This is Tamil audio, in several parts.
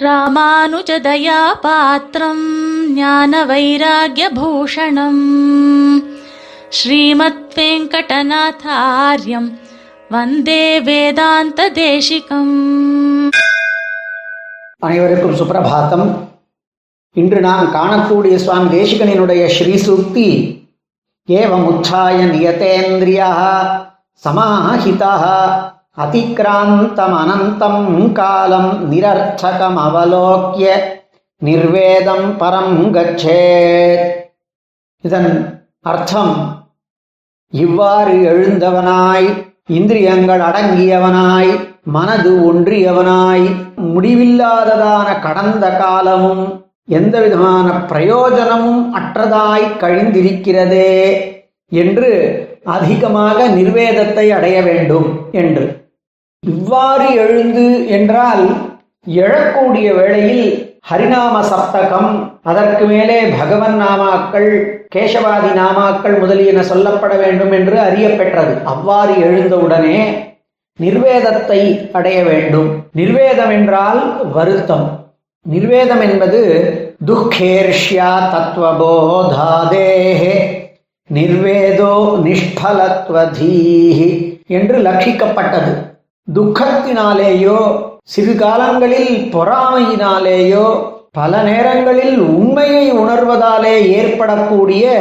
ராமானுஜதயா பாத்திரம் ஞான வைராகியபூஷணம் ஸ்ரீமத் வெங்கடநாதாரியம் வந்தே வேதாந்த தேசிகம் அனைவருக்கும் சுப்பிரபாத்தம். இன்று நாம் காணக்கூடிய சுவாமி தேசிகனினுடைய ஸ்ரீசூக்தி ஏவம் உச்சாய நியதேந்திரியா சமாஹிதா அதிக்ராந்தம் அனந்தம் காலம் நிரர்த்தகம் அவலோக்கிய நிர்வேதம் பரம் கச்சேத். இதன் அர்த்தம் இவ்வாறு எழுந்தவனாய் இந்திரியங்கள் அடங்கியவனாய் மனது ஒன்றியவனாய் முடிவில்லாததான கடந்த காலமும் எந்த விதமான பிரயோஜனமும் அற்றதாய் கழிந்திருக்கிறதே என்று அதிகமாக நிர்வேதத்தை அடைய வேண்டும் என்று. இவ்வாறு எழுந்து என்றால் எழக்கூடிய வேளையில் ஹரிநாம சப்தகம் அதற்கு மேலே பகவன் நாமாக்கள் கேசவாதி நாமாக்கள் முதலியன சொல்லப்பட வேண்டும் என்று அறியப்பெற்றது. அவ்வாறு எழுந்தவுடனே நிர்வேதத்தை அடைய வேண்டும். நிர்வேதம் என்றால் வருத்தம். நிர்வேதம் என்பது துக்கேர்ஷ்யா தத்துவபோதாதேஹே நிர்வேதோ நிஷ்பலத்வதீஹி என்று லட்சிக்கப்பட்டது. துக்கத்தினாலேயோ சிறு காலங்களில் பொறாமையினாலேயோ பல நேரங்களில் உண்மையை உணர்வதாலே ஏற்படக்கூடிய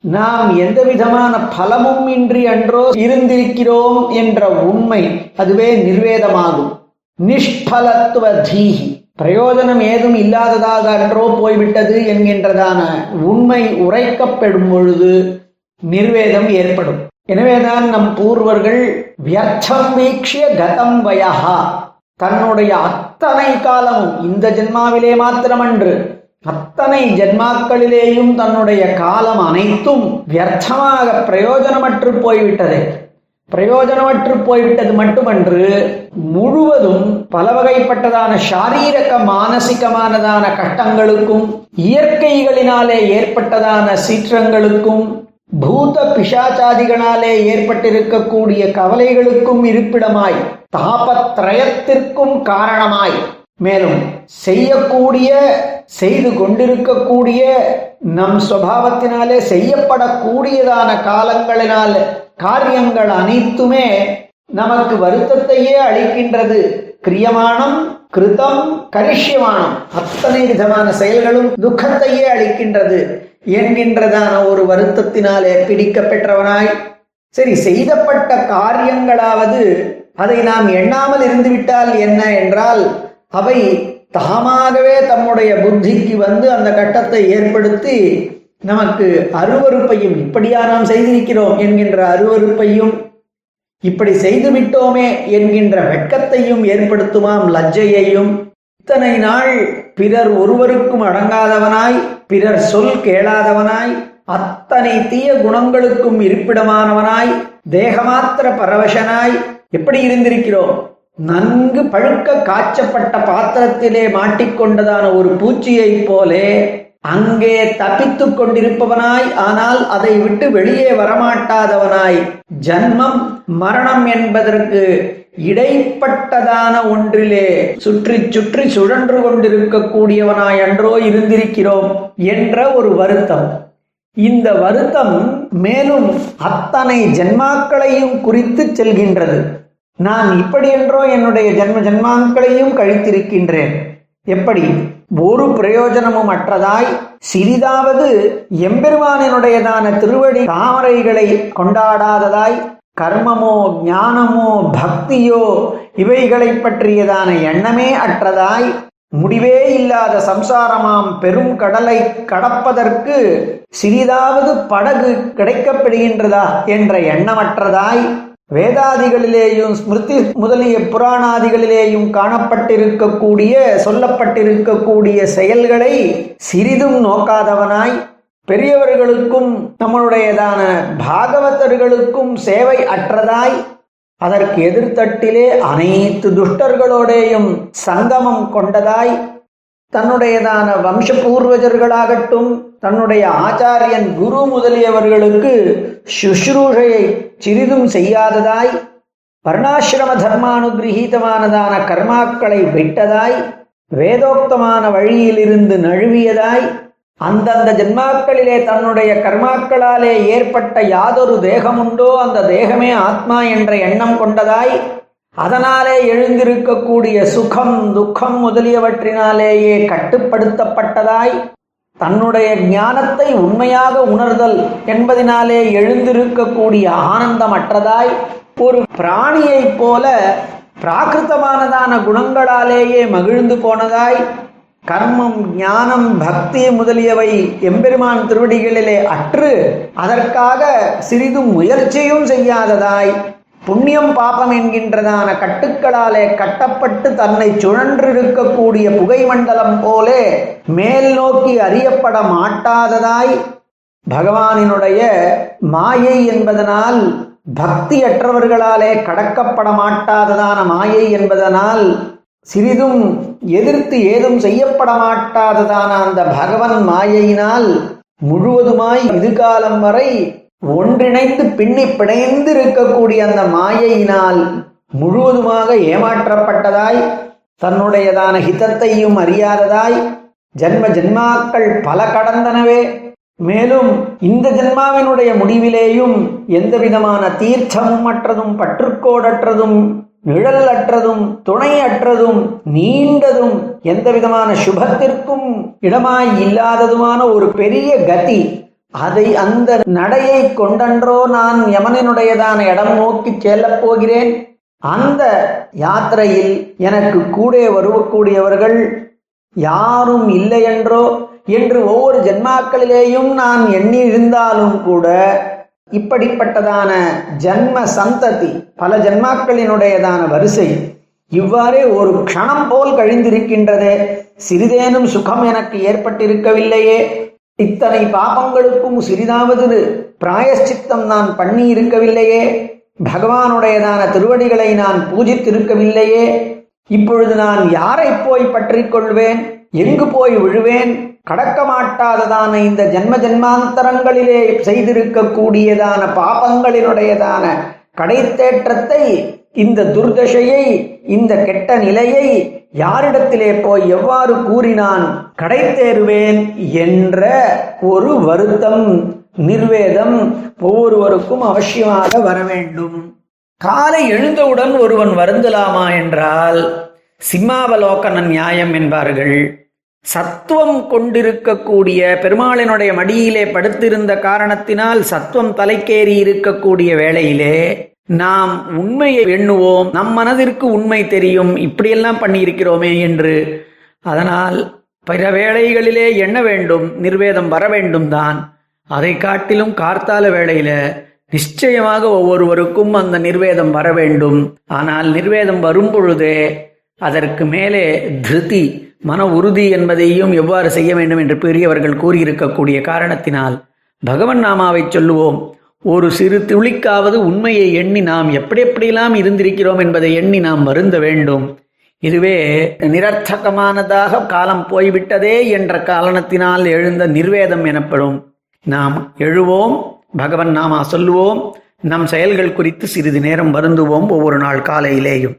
நாம் எந்த விதமான பலமும் இன்றி அன்றோ இருந்திருக்கிறோம் என்ற உண்மை அதுவே நிர்வேதமாகும். நிஷ்பலத்துவ தீஹி. பிரயோஜனம் ஏதும் இல்லாததாக அன்றோ போய்விட்டது என்கின்றதான உண்மை உரைக்கப்படும் பொழுது நிர்வேதம் ஏற்படும். எனவேதான் நம் பூர்வர்கள் வியர்த்தம் வீக்ஷிய கதம் வயஹா. தன்னுடைய அத்தனை காலமும் இந்த ஜென்மாவிலே மாத்திரமன்று. அத்தனை ஜென்மாக்களிலேயும் தன்னுடைய காலம் அனைத்தும் வியர்த்தமாக பிரயோஜனமற்று போய்விட்டது. பிரயோஜனமற்று போய்விட்டது மட்டுமன்று முழுவதும் பல வகைப்பட்டதான சாரீரக மானசிகமானதான கட்டங்களுக்கும் இயற்கைகளினாலே ஏற்பட்டதான சீற்றங்களுக்கும் பூத பிசாச்சாதிகளாலே ஏற்பட்டிருக்கக்கூடிய கவலைகளுக்கும் இருப்பிடமாய் தாபத்ரயத்திற்கும் காரணமாய் மேலும் செய்யக்கூடிய செய்து கொண்டிருக்கக்கூடிய நம் சுவாவத்தினாலே செய்யப்படக்கூடியதான காலங்களினால் காரியங்கள் அனைத்துமே நமக்கு வருத்தத்தையே அளிக்கின்றது. கிரியமானம் கிருதம் கரிஷ்யமானம் அத்தனை விதமான செயல்களும் துக்கத்தையே அளிக்கின்றது. என்கின்றதான ஒரு வருத்தத்தினாலே பிடிக்க பெற்றவனாய் சரி செய்தப்பட்ட காரியங்களாவது அதை நாம் எண்ணாமல் இருந்துவிட்டால் என்ன என்றால் அவை தாமாகவே தம்முடைய புத்திக்கு வந்து அந்த கட்டத்தை ஏற்படுத்தி நமக்கு அருவறுப்பையும் இப்படியா நாம் செய்திருக்கிறோம் என்கின்ற அருவறுப்பையும் இப்படி செய்து விட்டோமே என்கின்ற வெட்கத்தையும் ஏற்படுத்துமாம் லஜ்ஜையையும். இத்தனை நாள் பிறர் ஒருவருக்கும் அடங்காதவனாய் பிறர் சொல் கேளாதவனாய் அத்தனை தீய குணங்களுக்கும் இருப்பிடமானவனாய் தேகமாத்திர பரவசனாய் எப்படி இருந்திருக்கிறோம்? நன்கு பழுக்க காய்ச்சப்பட்ட பாத்திரத்திலே மாட்டிக்கொண்டதான ஒரு பூச்சியைப் போலே அங்கே தப்பித்துக் கொண்டிருப்பவனாய் ஆனால் அதை விட்டு வெளியே வரமாட்டாதவனாய். ஜன்மம் மரணம் என்பதற்கு இடைப்பட்டதான ஒன்றிலே சுற்றி சுற்றி சுழன்று கொண்டிருக்கக்கூடியவனாய் அன்றோ இருந்திருக்கிறோம் என்ற ஒரு வருத்தம். இந்த வருத்தம் மேலும் அத்தனை ஜென்மாக்களையும் குறித்து செல்கின்றது. நான் இப்படி என்றோ என்னுடைய ஜென்ம ஜென்மாக்களையும் கழித்திருக்கின்றேன். எப்படி? ஒரு பிரயோஜனமும் அற்றதாய் சிறிதாவது எம்பெருமானினுடையதான திருவடி தாமரைகளை கொண்டாடாததாய் கர்மமோ ஞானமோ பக்தியோ இவைகளை பற்றியதான எண்ணமே அற்றதாய் முடிவே இல்லாத சம்சாரமாம் பெரும் கடலை கடப்பதற்கு சிறிதாவது படகு கிடைக்கப்படுகின்றதா என்ற எண்ணமற்றதாய் வேதாதிகளிலேயும் ஸ்மிருதி முதலிய புராணாதிகளிலேயும் காணப்பட்டிருக்கக்கூடிய சொல்லப்பட்டிருக்கக்கூடிய செயல்களை சிறிதும் நோக்காதவனாய் பெரியவர்களுக்கும் நம்மளுடையதான பாகவதர்களுக்கும் சேவை அற்றதாய் அதற்கு எதிர்த்தட்டிலே அனைத்து துஷ்டர்களோடேயும் சங்கமம் கொண்டதாய் தன்னுடையதான வம்ச பூர்வஜர்களாகட்டும் தன்னுடைய ஆச்சாரியன் குரு முதலியவர்களுக்கு சுஷ்ரூஷையை சிறிதும் செய்யாததாய் வர்ணாசிரம தர்மானுகிரகீதமானதான கர்மாக்களை விட்டதாய் வேதோக்தமான வழியிலிருந்து நழுவியதாய் அந்தந்த ஜென்மாக்களிலே தன்னுடைய கர்மாக்களாலே ஏற்பட்ட யாதொரு தேகமுண்டோ அந்த தேகமே ஆத்மா என்ற எண்ணம் கொண்டதாய் அதனாலே எழுந்திருக்கக்கூடிய சுகம் துக்கம் முதலியவற்றினாலேயே கட்டுப்படுத்தப்பட்டதாய் தன்னுடைய ஞானத்தை உண்மையாக உணர்தல் என்பதினாலே எழுந்திருக்கக்கூடிய ஆனந்தமற்றதாய் ஒரு பிராணியைப் போல பிராகிருத்தமானதான குணங்களாலேயே மகிழ்ந்து போனதாய் கர்மம் ஞானம் பக்தி முதலியவை எம்பெருமான் திருவடிகளிலே அற்று அதற்காக சிறிதும் முயற்சியும் செய்யாததாய் புண்ணியம் பாபம் என்கின்றதான கட்டுக்களாலே கட்டப்பட்டு தன்னை சுழன்றிருக்கக்கூடிய புகை மண்டலம் போலே மேல் நோக்கி அறியப்பட மாட்டாததாய் பகவானினுடைய மாயை என்பதனால் பக்தியற்றவர்களாலே கடக்கப்பட மாட்டாததான மாயை என்பதனால் சிறிதும் எதிர்த்து ஏதும் செய்யப்பட மாட்டாததான அந்த பகவன் மாயையினால் முழுவதுமாய் இதுகாலம் வரை ஒன்றிணைந்து பின்னி பிணைந்து இருக்கக்கூடிய அந்த மாயையினால் முழுவதுமாக ஏமாற்றப்பட்டதாய் தன்னுடையதான ஹிதத்தையும் அறியாததாய் ஜன்ம ஜென்மாக்கள் பல கடந்தனவே. மேலும் இந்த ஜென்மாவினுடைய முடிவிலேயும் எந்த விதமான தீர்த்தமும் அற்றதும் பற்றுக்கோடற்றதும் நிழல் அற்றதும் துணை அற்றதும் நீண்டதும் எந்த விதமான சுபத்திற்கும் இடமாய் இல்லாததுமான ஒரு பெரிய கதி. அதை அந்த நடையை கொண்டன்றோ நான் யமனினுடையதான இடம் நோக்கி செல்லப் போகிறேன். அந்த யாத்திரையில் எனக்கு கூட வருவக்கூடியவர்கள் யாரும் இல்லையென்றோ என்று ஒவ்வொரு ஜென்மாக்களிலேயும் நான் எண்ணி இருந்தாலும் கூட இப்படிப்பட்டதான ஜன்ம சந்ததி பல ஜென்மாக்களினுடையதான வரிசை இவ்வாறே ஒரு க்ஷணம் போல் கழிந்திருக்கின்றதே. சிறிதேனும் சுகம் எனக்கு ஏற்பட்டிருக்கவில்லையே. இத்தனை பாபங்களுக்கும் சிறிதாவது பிராயஷ்சித்தம் நான் பண்ணி இருக்கவில்லையே பகவானுடையதான திருவடிகளை நான் பூஜித்திருக்கவில்லையே. இப்பொழுது நான் யாரை போய் பற்றி கொள்வேன்? எங்கு போய் விழுவேன்? கடக்க மாட்டாததான இந்த ஜென்ம ஜென்மாந்தரங்களிலே செய்திருக்கக்கூடியதான பாபங்களினுடையதான கடைத்தேற்றத்தை இந்த துர்தசையை இந்த கெட்ட நிலையை யாரிடத்திலே போய் எவ்வாறு கூறினான்? கடைத்தேறுவேன் என்ற ஒரு வருத்தம் நிர்வேதம் ஒவ்வொருவருக்கும் அவசியமாக வர வேண்டும். காலை எழுந்தவுடன் ஒருவன் வருந்தலாமா என்றால் சிம்மாவலோகன நியாயம் என்பார்கள். சத்துவம் கொண்டிருக்கக்கூடிய பெருமாளினுடைய மடியிலே படுத்திருந்த காரணத்தினால் சத்துவம் தலைக்கேறி இருக்கக்கூடிய வேளையிலே நாம் உண்மையை எண்ணுவோம். நம் மனதிற்கு உண்மை தெரியும். இப்படியெல்லாம் பண்ணியிருக்கிறோமே என்று. அதனால் பிற வேளைகளிலே எண்ண வேண்டும். நிர்வேதம் வர வேண்டும் தான் அதை காட்டிலும் கார்த்தால வேளையில நிச்சயமாக ஒவ்வொருவருக்கும் அந்த நிர்வேதம் வர வேண்டும். ஆனால் நிர்வேதம் வரும் பொழுதே அதற்கு மேலே திருதி மன உறுதி என்பதையும் எவ்வாறு செய்ய வேண்டும் என்று பெரியவர்கள் கூறியிருக்கக்கூடிய காரணத்தினால் பகவன் நாமாவை சொல்லுவோம். ஒரு சிறு துளிக்காவது உண்மையை எண்ணி நாம் எப்படி எப்படியெல்லாம் இருந்திருக்கிறோம் என்பதை எண்ணி நாம் வருந்த வேண்டும். இதுவே நிரர்த்தகமானதாக காலம் போய்விட்டதே என்ற காரணத்தினால் எழுந்த நிர்வேதம் எனப்படும். நாம் எழுவோம் பகவன் நாமா சொல்லுவோம் நம் செயல்கள் குறித்து சிறிது நேரம் வருந்துவோம் ஒவ்வொரு நாள் காலையிலேயும்.